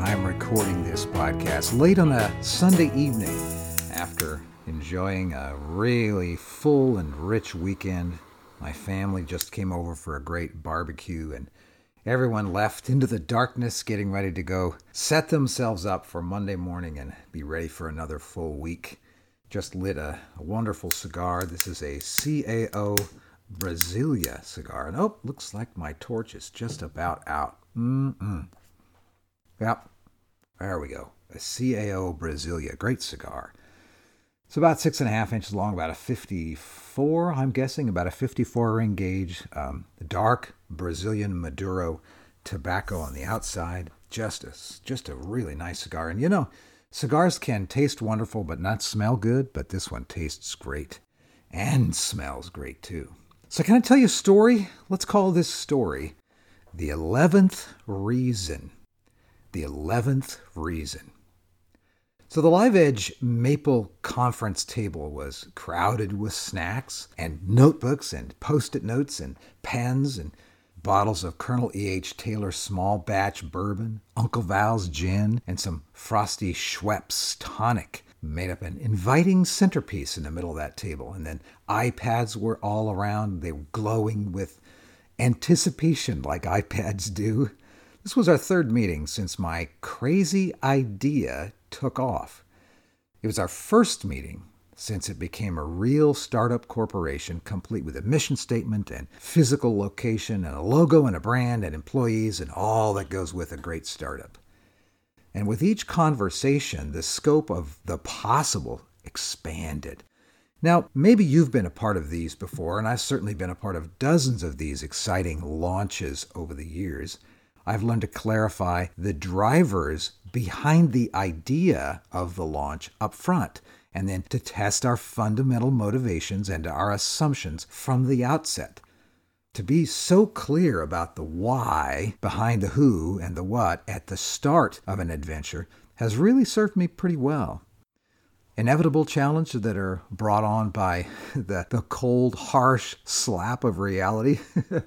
I'm recording this podcast late on a Sunday evening after enjoying a really full and rich weekend. My family just came over for a great barbecue and everyone left into the darkness getting ready to go set themselves up for Monday morning and be ready for another full week. Just lit a, a wonderful cigar. This is a CAO Brazilia cigar. And oh, looks like my torch is just about out. Mm-mm. Yep, there we go. A CAO Brazilia. Great cigar. It's about six and a half inches long, about a 54, I'm guessing, about a 54 ring gauge. Um, dark Brazilian Maduro tobacco on the outside. Just a, just a really nice cigar. And you know, cigars can taste wonderful but not smell good, but this one tastes great and smells great too. So, can I tell you a story? Let's call this story The 11th Reason the 11th reason. So the Live Edge Maple conference table was crowded with snacks and notebooks and post it notes and pens and bottles of Colonel E.H. Taylor small batch bourbon, Uncle Val's gin, and some frosty Schweppes tonic made up an inviting centerpiece in the middle of that table. And then iPads were all around. They were glowing with anticipation like iPads do. This was our third meeting since my crazy idea took off. It was our first meeting since it became a real startup corporation complete with a mission statement and physical location and a logo and a brand and employees and all that goes with a great startup. And with each conversation, the scope of the possible expanded. Now, maybe you've been a part of these before, and I've certainly been a part of dozens of these exciting launches over the years. I've learned to clarify the drivers behind the idea of the launch up front, and then to test our fundamental motivations and our assumptions from the outset. To be so clear about the why behind the who and the what at the start of an adventure has really served me pretty well. Inevitable challenges that are brought on by the, the cold, harsh slap of reality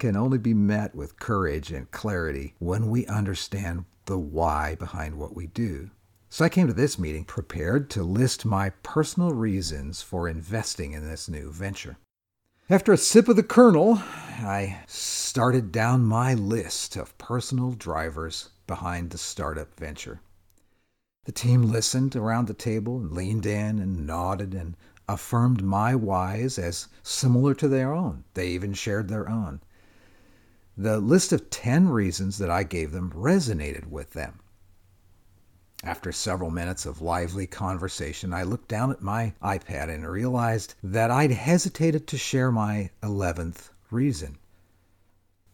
can only be met with courage and clarity when we understand the why behind what we do. So I came to this meeting prepared to list my personal reasons for investing in this new venture. After a sip of the Colonel, I started down my list of personal drivers behind the startup venture. The team listened around the table and leaned in and nodded and affirmed my whys as similar to their own. They even shared their own. The list of 10 reasons that I gave them resonated with them. After several minutes of lively conversation, I looked down at my iPad and realized that I'd hesitated to share my 11th reason.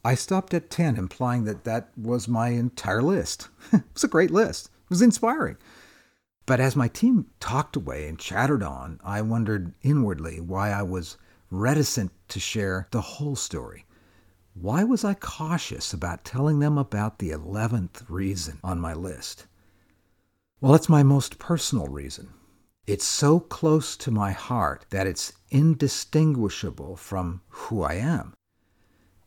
I stopped at 10, implying that that was my entire list. it was a great list, it was inspiring. But as my team talked away and chattered on, I wondered inwardly why I was reticent to share the whole story. Why was I cautious about telling them about the 11th reason on my list? Well, it's my most personal reason. It's so close to my heart that it's indistinguishable from who I am.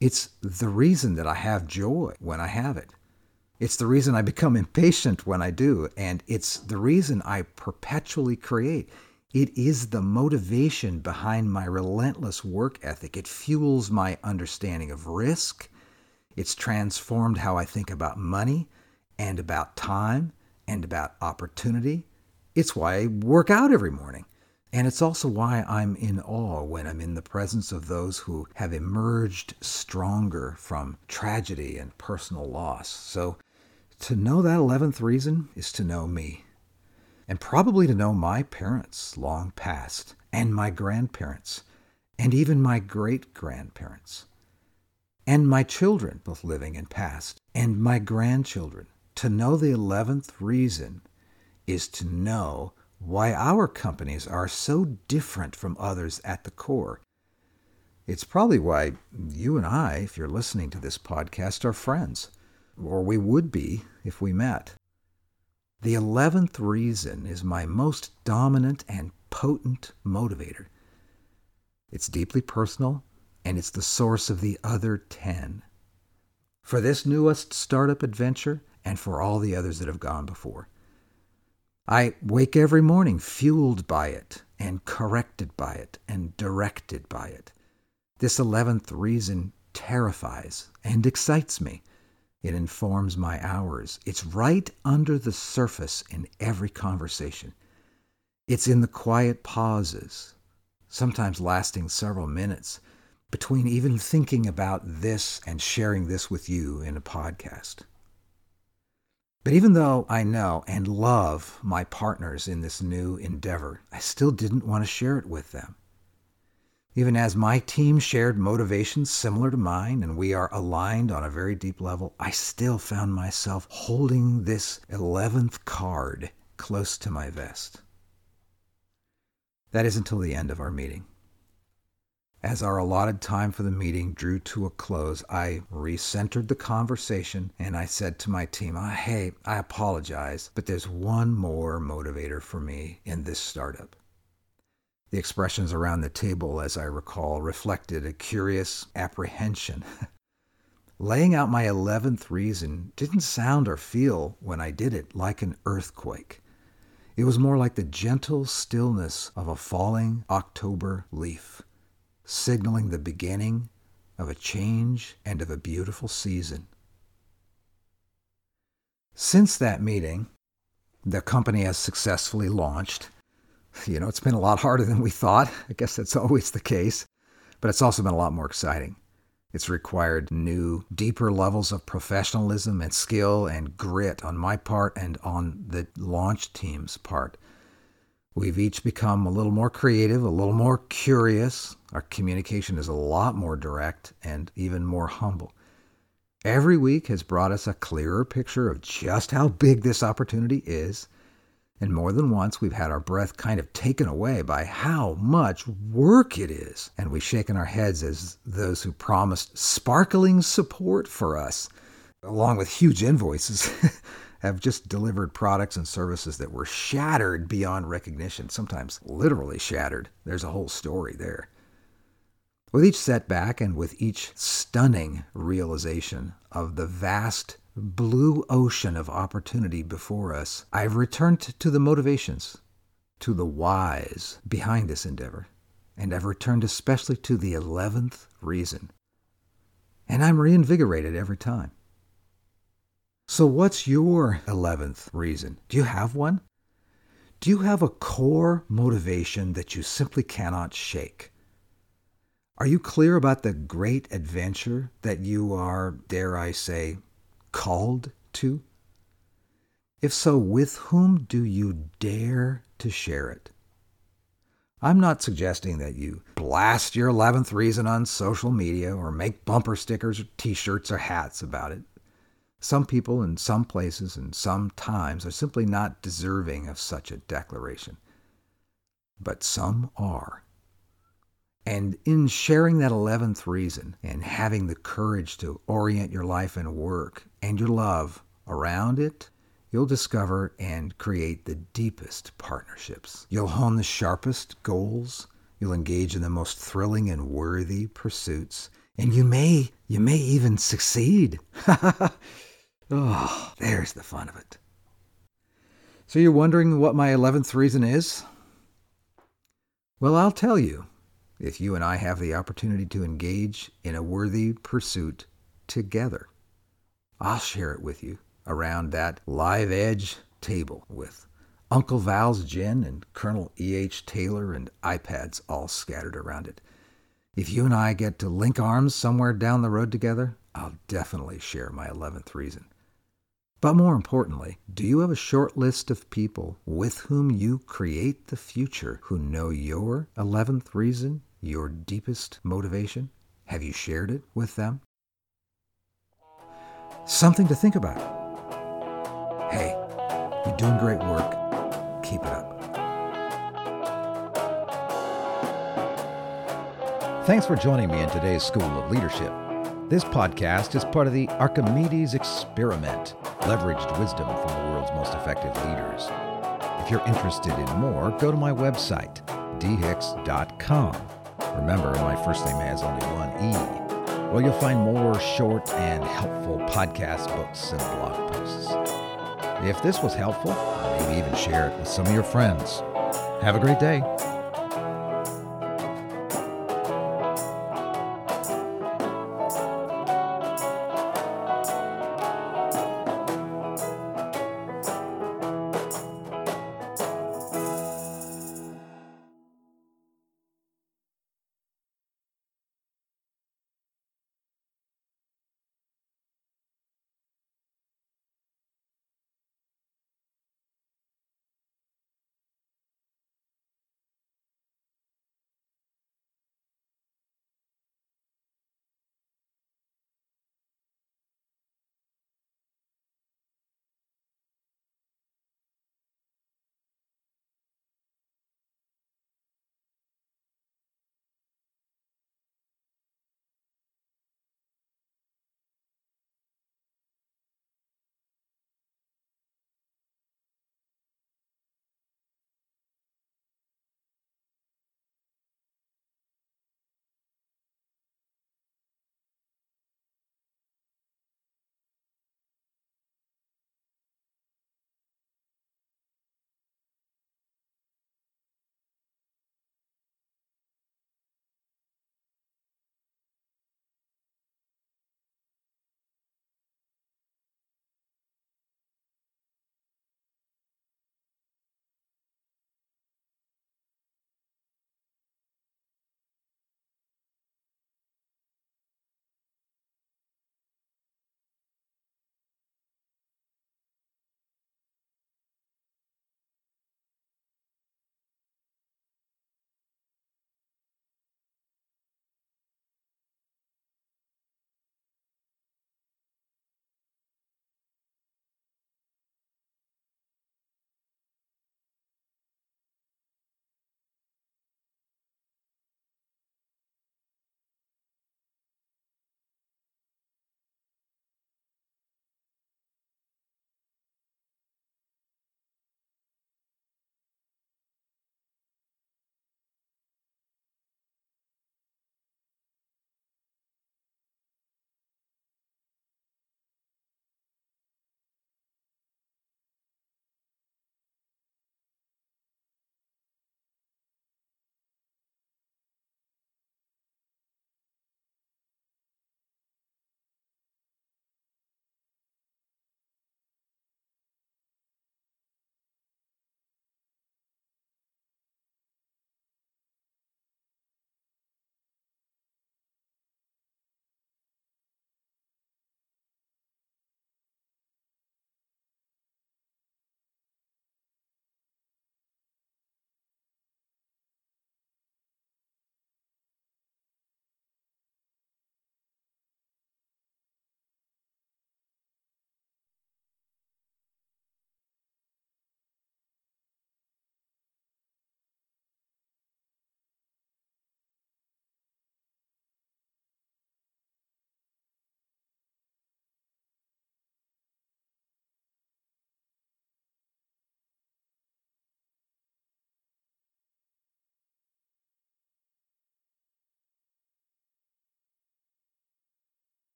It's the reason that I have joy when I have it. It's the reason I become impatient when I do, and it's the reason I perpetually create. It is the motivation behind my relentless work ethic. It fuels my understanding of risk. It's transformed how I think about money and about time and about opportunity. It's why I work out every morning. And it's also why I'm in awe when I'm in the presence of those who have emerged stronger from tragedy and personal loss. So, to know that 11th reason is to know me and probably to know my parents long past, and my grandparents, and even my great grandparents, and my children, both living and past, and my grandchildren, To know the 11th reason is to know why our companies are so different from others at the core. It's probably why you and I, if you're listening to this podcast, are friends, or we would be if we met. The 11th reason is my most dominant and potent motivator. It's deeply personal, and it's the source of the other 10. For this newest startup adventure, and for all the others that have gone before. I wake every morning fueled by it and corrected by it and directed by it. This eleventh reason terrifies and excites me. It informs my hours. It's right under the surface in every conversation. It's in the quiet pauses, sometimes lasting several minutes, between even thinking about this and sharing this with you in a podcast. But even though I know and love my partners in this new endeavor, I still didn't want to share it with them. Even as my team shared motivations similar to mine and we are aligned on a very deep level, I still found myself holding this 11th card close to my vest. That is until the end of our meeting. As our allotted time for the meeting drew to a close, I recentered the conversation and I said to my team, oh, Hey, I apologize, but there's one more motivator for me in this startup. The expressions around the table, as I recall, reflected a curious apprehension. Laying out my 11th reason didn't sound or feel, when I did it, like an earthquake. It was more like the gentle stillness of a falling October leaf signaling the beginning of a change and of a beautiful season. Since that meeting, the company has successfully launched. You know, it's been a lot harder than we thought. I guess that's always the case, but it's also been a lot more exciting. It's required new, deeper levels of professionalism and skill and grit on my part and on the launch team's part. We've each become a little more creative, a little more curious. Our communication is a lot more direct and even more humble. Every week has brought us a clearer picture of just how big this opportunity is. And more than once, we've had our breath kind of taken away by how much work it is. And we've shaken our heads as those who promised sparkling support for us, along with huge invoices. have just delivered products and services that were shattered beyond recognition, sometimes literally shattered. There's a whole story there. With each setback and with each stunning realization of the vast blue ocean of opportunity before us, I've returned to the motivations, to the whys behind this endeavor, and I've returned especially to the 11th reason. And I'm reinvigorated every time. So, what's your 11th reason? Do you have one? Do you have a core motivation that you simply cannot shake? Are you clear about the great adventure that you are, dare I say, called to? If so, with whom do you dare to share it? I'm not suggesting that you blast your 11th reason on social media or make bumper stickers or t shirts or hats about it. Some people in some places and some times are simply not deserving of such a declaration. But some are. And in sharing that 11th reason and having the courage to orient your life and work and your love around it, you'll discover and create the deepest partnerships. You'll hone the sharpest goals. You'll engage in the most thrilling and worthy pursuits. And you may, you may even succeed. Oh, there's the fun of it. So you're wondering what my 11th reason is? Well, I'll tell you if you and I have the opportunity to engage in a worthy pursuit together. I'll share it with you around that live edge table with Uncle Val's gin and Colonel E.H. Taylor and iPads all scattered around it. If you and I get to link arms somewhere down the road together, I'll definitely share my 11th reason. But more importantly, do you have a short list of people with whom you create the future who know your 11th reason, your deepest motivation? Have you shared it with them? Something to think about. Hey, you're doing great work. Keep it up. Thanks for joining me in today's School of Leadership. This podcast is part of the Archimedes Experiment, leveraged wisdom from the world's most effective leaders. If you're interested in more, go to my website, dhicks.com. Remember, my first name has only one E. Well, you'll find more short and helpful podcast books and blog posts. If this was helpful, maybe even share it with some of your friends. Have a great day.